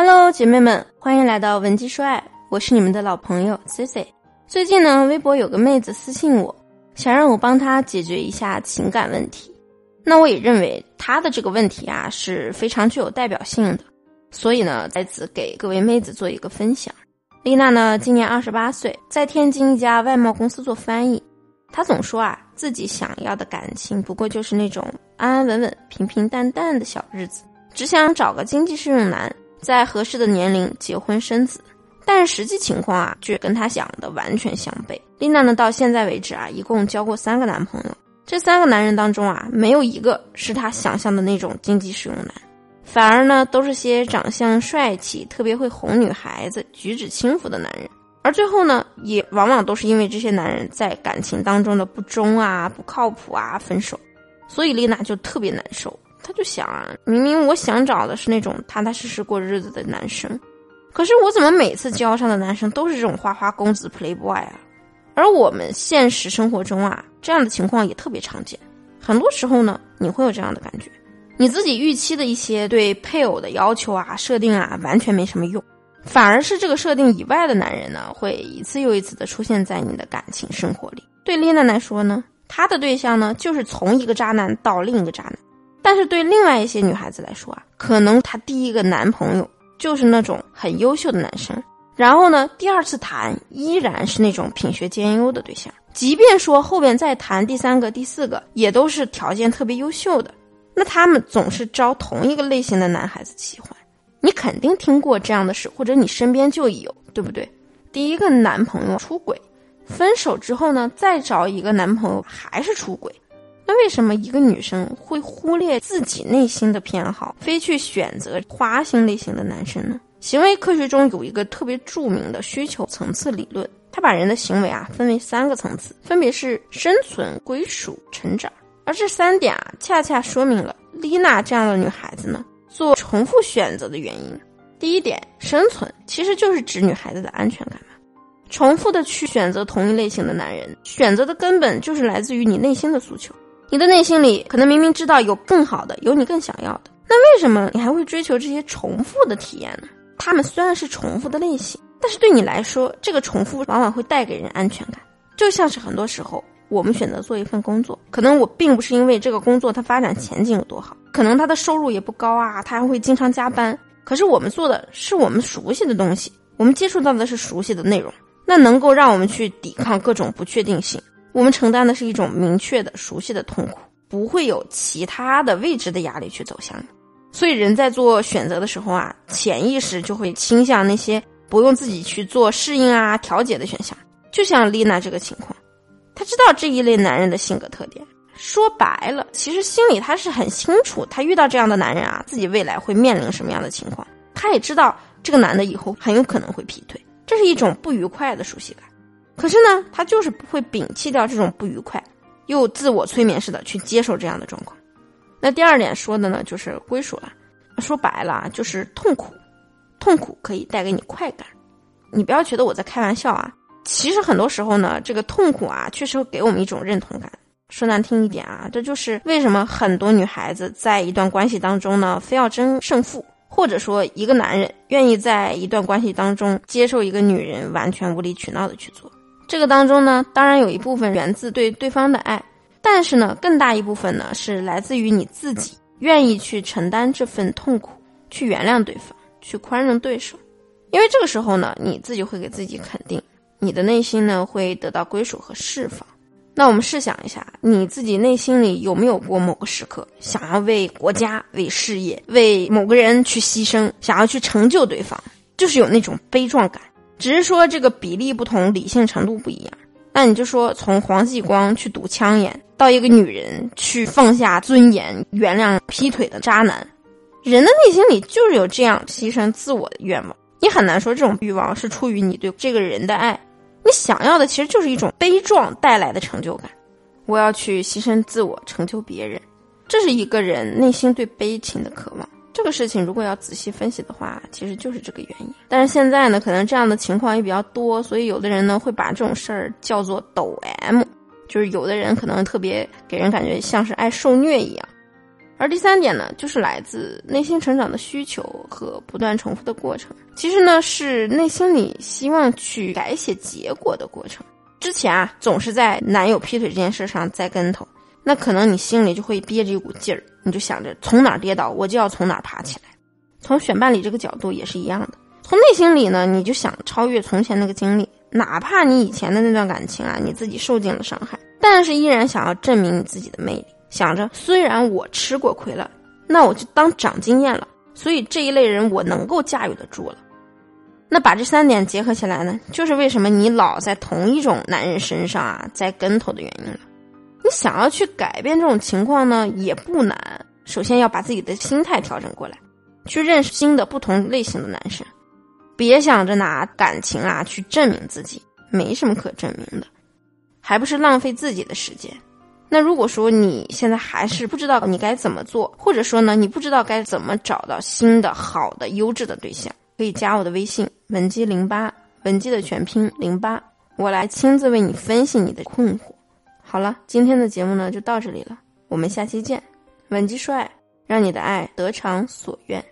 Hello，姐妹们，欢迎来到文姬说爱，我是你们的老朋友 Cici。最近呢，微博有个妹子私信我，想让我帮她解决一下情感问题。那我也认为她的这个问题啊是非常具有代表性的，所以呢，在此给各位妹子做一个分享。丽娜呢，今年二十八岁，在天津一家外贸公司做翻译。她总说啊，自己想要的感情不过就是那种安安稳稳、平平淡淡的小日子，只想找个经济适用男。在合适的年龄结婚生子，但是实际情况啊，却跟他想的完全相悖。丽娜呢，到现在为止啊，一共交过三个男朋友，这三个男人当中啊，没有一个是她想象的那种经济适用男，反而呢，都是些长相帅气、特别会哄女孩子、举止轻浮的男人。而最后呢，也往往都是因为这些男人在感情当中的不忠啊、不靠谱啊分手，所以丽娜就特别难受。他就想啊，明明我想找的是那种踏踏实实过日子的男生，可是我怎么每次交上的男生都是这种花花公子 playboy 啊？而我们现实生活中啊，这样的情况也特别常见。很多时候呢，你会有这样的感觉，你自己预期的一些对配偶的要求啊、设定啊，完全没什么用，反而是这个设定以外的男人呢，会一次又一次的出现在你的感情生活里。对丽娜来说呢，她的对象呢，就是从一个渣男到另一个渣男。但是对另外一些女孩子来说啊，可能她第一个男朋友就是那种很优秀的男生，然后呢，第二次谈依然是那种品学兼优的对象，即便说后边再谈第三个、第四个，也都是条件特别优秀的。那他们总是招同一个类型的男孩子喜欢，你肯定听过这样的事，或者你身边就有，对不对？第一个男朋友出轨，分手之后呢，再找一个男朋友还是出轨。那为什么一个女生会忽略自己内心的偏好，非去选择花心类型的男生呢？行为科学中有一个特别著名的需求层次理论，它把人的行为啊分为三个层次，分别是生存、归属、成长。而这三点啊，恰恰说明了丽娜这样的女孩子呢做重复选择的原因。第一点，生存其实就是指女孩子的安全感嘛。重复的去选择同一类型的男人，选择的根本就是来自于你内心的诉求。你的内心里可能明明知道有更好的，有你更想要的，那为什么你还会追求这些重复的体验呢？他们虽然是重复的类型，但是对你来说，这个重复往往会带给人安全感。就像是很多时候，我们选择做一份工作，可能我并不是因为这个工作它发展前景有多好，可能它的收入也不高啊，他还会经常加班。可是我们做的是我们熟悉的东西，我们接触到的是熟悉的内容，那能够让我们去抵抗各种不确定性。我们承担的是一种明确的、熟悉的痛苦，不会有其他的未知的压力去走向你。所以，人在做选择的时候啊，潜意识就会倾向那些不用自己去做适应啊、调节的选项。就像丽娜这个情况，她知道这一类男人的性格特点。说白了，其实心里她是很清楚，她遇到这样的男人啊，自己未来会面临什么样的情况。她也知道这个男的以后很有可能会劈腿，这是一种不愉快的熟悉感。可是呢，他就是不会摒弃掉这种不愉快，又自我催眠似的去接受这样的状况。那第二点说的呢，就是归属了。说白了啊，就是痛苦，痛苦可以带给你快感。你不要觉得我在开玩笑啊，其实很多时候呢，这个痛苦啊，确实会给我们一种认同感。说难听一点啊，这就是为什么很多女孩子在一段关系当中呢，非要争胜负，或者说一个男人愿意在一段关系当中接受一个女人完全无理取闹的去做。这个当中呢，当然有一部分源自对对方的爱，但是呢，更大一部分呢是来自于你自己愿意去承担这份痛苦，去原谅对方，去宽容对手。因为这个时候呢，你自己会给自己肯定，你的内心呢会得到归属和释放。那我们试想一下，你自己内心里有没有过某个时刻，想要为国家、为事业、为某个人去牺牲，想要去成就对方，就是有那种悲壮感。只是说这个比例不同，理性程度不一样。那你就说，从黄继光去堵枪眼，到一个女人去放下尊严、原谅劈腿的渣男，人的内心里就是有这样牺牲自我的愿望。你很难说这种欲望是出于你对这个人的爱，你想要的其实就是一种悲壮带来的成就感。我要去牺牲自我，成就别人，这是一个人内心对悲情的渴望。这个事情如果要仔细分析的话，其实就是这个原因。但是现在呢，可能这样的情况也比较多，所以有的人呢会把这种事儿叫做抖 M，就是有的人可能特别给人感觉像是爱受虐一样。而第三点呢，就是来自内心成长的需求和不断重复的过程。其实呢，是内心里希望去改写结果的过程。之前啊，总是在男友劈腿这件事上栽跟头，那可能你心里就会憋着一股劲儿，你就想着从哪儿跌倒，我就要从哪儿爬起来。从选伴侣这个角度也是一样的，从内心里呢，你就想超越从前那个经历，哪怕你以前的那段感情啊，你自己受尽了伤害，但是依然想要证明你自己的魅力。想着，虽然我吃过亏了，那我就当长经验了。所以这一类人我能够驾驭得住了。那把这三点结合起来呢，就是为什么你老在同一种男人身上啊栽跟头的原因了。你想要去改变这种情况呢，也不难。首先要把自己的心态调整过来，去认识新的不同类型的男生，别想着拿感情啊去证明自己，没什么可证明的，还不是浪费自己的时间。那如果说你现在还是不知道你该怎么做，或者说呢，你不知道该怎么找到新的好的优质的对象，可以加我的微信文姬零八，文姬的全拼零八，我来亲自为你分析你的困惑。好了，今天的节目呢就到这里了，我们下期见，稳极帅，让你的爱得偿所愿。